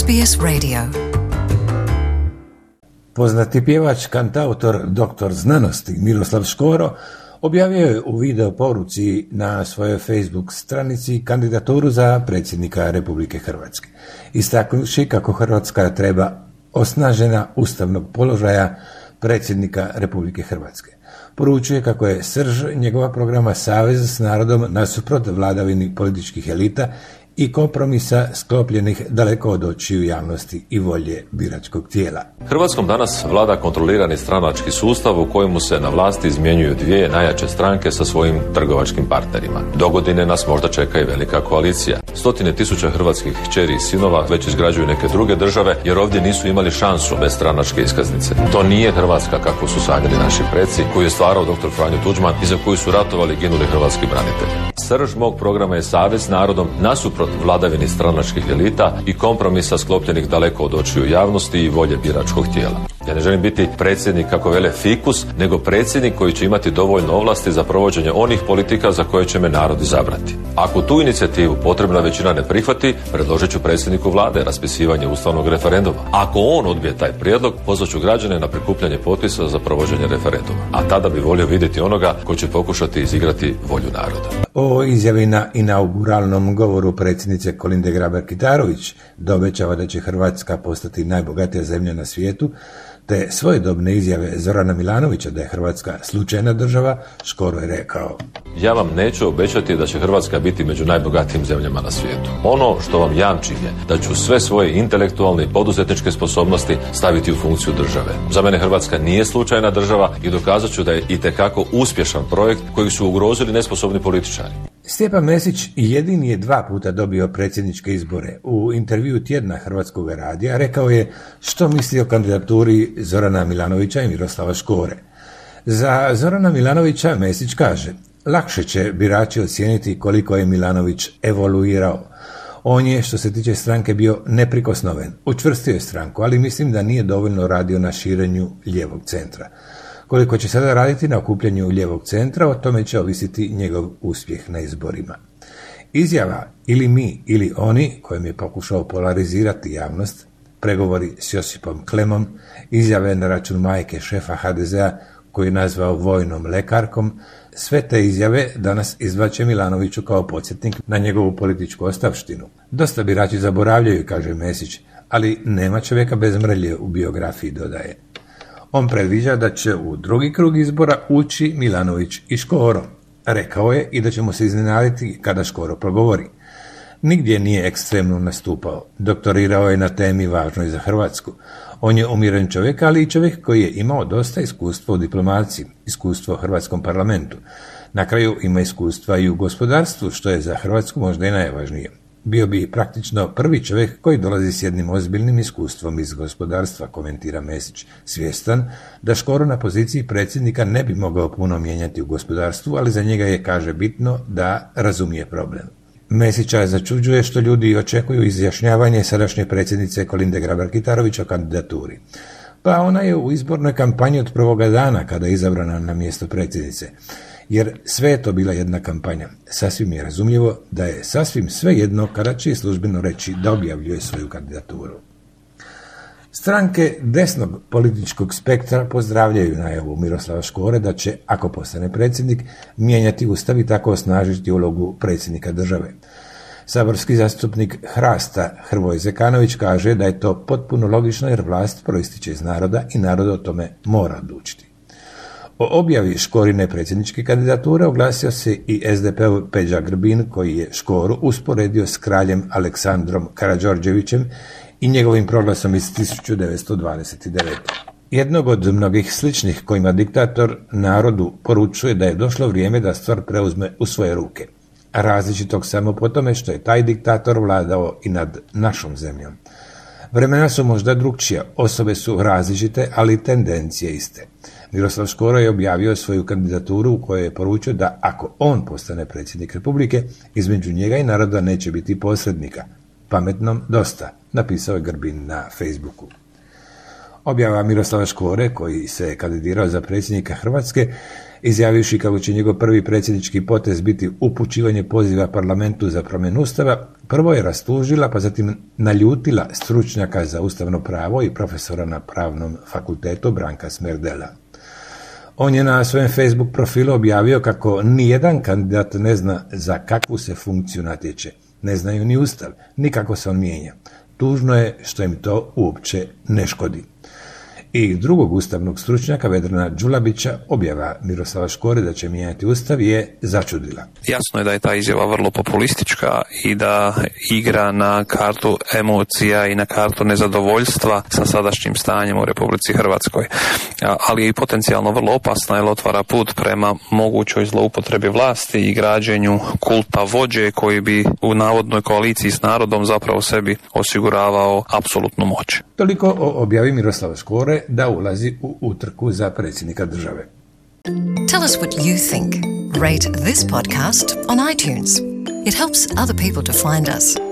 SBS Radio. Poznati pjevač, kantautor, doktor znanosti Miroslav Škoro objavio je u video poruci na svojoj Facebook stranici kandidaturu za predsjednika Republike Hrvatske. Istaknuši kako Hrvatska treba osnažena ustavnog položaja predsjednika Republike Hrvatske. Poručuje kako je srž njegova programa Savez s narodom nasuprot vladavini političkih elita i kompromisa sklopljenih daleko od očiju javnosti i volje biračkog tijela. Hrvatskom danas vlada kontrolirani stranački sustav u kojemu se na vlasti izmjenjuju dvije najjače stranke sa svojim trgovačkim partnerima. Dogodine nas možda čeka i velika koalicija. Stotine tisuća hrvatskih kćeri i sinova već izgrađuju neke druge države jer ovdje nisu imali šansu bez stranačke iskaznice. To nije Hrvatska kako su sanjali naši preci koju je stvarao dr. Franjo Tuđman i za koju su ratovali i ginuli hrvatski branitelji. Srž mog programa je savez narodom nasuprot vladavini stranačkih elita i kompromisa sklopljenih daleko od očiju javnosti i volje biračkog tijela. Ja ne želim biti predsjednik kako vele fikus, nego predsjednik koji će imati dovoljno ovlasti za provođenje onih politika za koje će me narod izabrati. Ako tu inicijativu potrebna većina ne prihvati, predložit ću predsjedniku vlade raspisivanje ustavnog referenduma. Ako on odbije taj prijedlog, pozvat ću građane na prikupljanje potpisa za provođenje referenduma. A tada bi volio vidjeti onoga koji će pokušati izigrati volju naroda. O izjavi na inauguralnom govoru predsjednice Kolinde Grabar-Kitarović dobećava da će Hrvatska postati najbogatija zemlja na svijetu, te svojedobne izjave Zorana Milanovića da je Hrvatska slučajna država, skoro je rekao. Ja vam neću obećati da će Hrvatska biti među najbogatijim zemljama na svijetu. Ono što vam jamčim je da ću sve svoje intelektualne i poduzetničke sposobnosti staviti u funkciju države. Za mene Hrvatska nije slučajna država i dokazat ću da je itekako uspješan projekt koji su ugrozili nesposobni političari. Stjepan Mesić jedini je dva puta dobio predsjedničke izbore. U intervju tjedna Hrvatskog radija rekao je što misli o kandidaturi Zorana Milanovića i Miroslava Škore. Za Zorana Milanovića Mesić kaže, lakše će birači ocijeniti koliko je Milanović evoluirao. On je, što se tiče stranke, bio neprikosnoven. Učvrstio je stranku, ali mislim da nije dovoljno radio na širenju lijevog centra. Koliko će sada raditi na okupljanju lijevog centra, o tome će ovisiti njegov uspjeh na izborima. Izjava ili mi ili oni, kojim je pokušao polarizirati javnost, pregovori s Josipom Klemom, izjave na račun majke šefa HDZ-a koju je nazvao vojnom lekarkom, sve te izjave danas izvaće Milanoviću kao podsjetnik na njegovu političku ostavštinu. Dosta birači zaboravljaju, kaže Mesić, ali nema čovjeka bez mrlje u biografiji, dodaje. On predviđa da će u drugi krug izbora ući Milanović i Škoro. Rekao je i da ćemo se iznenaditi kada Škoro progovori. Nigdje nije ekstremno nastupao. Doktorirao je na temi važnoj za Hrvatsku. On je umiren čovjek, ali i čovjek koji je imao dosta iskustva u diplomaciji, iskustvo u Hrvatskom parlamentu. Na kraju ima iskustva i u gospodarstvu, što je za Hrvatsku možda i najvažnije. Bio bi praktično prvi čovjek koji dolazi s jednim ozbiljnim iskustvom iz gospodarstva, komentira Mesić, svjestan da Škoro na poziciji predsjednika ne bi mogao puno mijenjati u gospodarstvu, ali za njega je, kaže, bitno da razumije problem. Mesića začuđuje što ljudi očekuju izjašnjavanje sadašnje predsjednice Kolinde Grabar-Kitarović o kandidaturi. Pa ona je u izbornoj kampanji od prvoga dana kada je izabrana na mjesto predsjednice jer sve je to bila jedna kampanja. Sasvim je razumljivo da je sasvim sve jedno kada će službeno reći da objavljuje svoju kandidaturu. Stranke desnog političkog spektra pozdravljaju najavu Miroslava Škore da će, ako postane predsjednik, mijenjati ustav i tako osnažiti ulogu predsjednika države. Saborski zastupnik Hrasta Hrvoj Zekanović kaže da je to potpuno logično jer vlast proističe iz naroda i narod o tome mora odlučiti. O objavi Škorine predsjedničke kandidature oglasio se i SDP-ov Peđa Grbin koji je Škoru usporedio s kraljem Aleksandrom Karađorđevićem i njegovim proglasom iz 1929. Jednog od mnogih sličnih kojima diktator narodu poručuje da je došlo vrijeme da stvar preuzme u svoje ruke. Različitog samo po tome što je taj diktator vladao i nad našom zemljom. Vremena su možda drugčija, osobe su različite, ali tendencije iste. Miroslav Škoro je objavio svoju kandidaturu u kojoj je poručio da ako on postane predsjednik Republike, između njega i naroda neće biti posrednika. Pametnom dosta, napisao je Grbin na Facebooku. Objava Miroslava Škore, koji se kandidirao za predsjednika Hrvatske, izjavivši kako će njegov prvi predsjednički potez biti upućivanje poziva parlamentu za promjenu ustava, prvo je rastužila pa zatim naljutila stručnjaka za ustavno pravo i profesora na pravnom fakultetu Branka Smerdela. On je na svojem Facebook profilu objavio kako nijedan kandidat ne zna za kakvu se funkciju natječe. Ne znaju ni ustav, ni kako se on mijenja. Tužno je što im to uopće ne škodi i drugog ustavnog stručnjaka Vedrana Đulabića objava Miroslava Škore da će mijenjati ustav je začudila. Jasno je da je ta izjava vrlo populistička i da igra na kartu emocija i na kartu nezadovoljstva sa sadašnjim stanjem u Republici Hrvatskoj. Ali je i potencijalno vrlo opasna jer otvara put prema mogućoj zloupotrebi vlasti i građenju kulta vođe koji bi u navodnoj koaliciji s narodom zapravo sebi osiguravao apsolutnu moć. Toliko o objavi Miroslava Škore da ulazi u utrku za predsjednika države. Tell us what you think. Rate this podcast on iTunes. It helps other people to find us.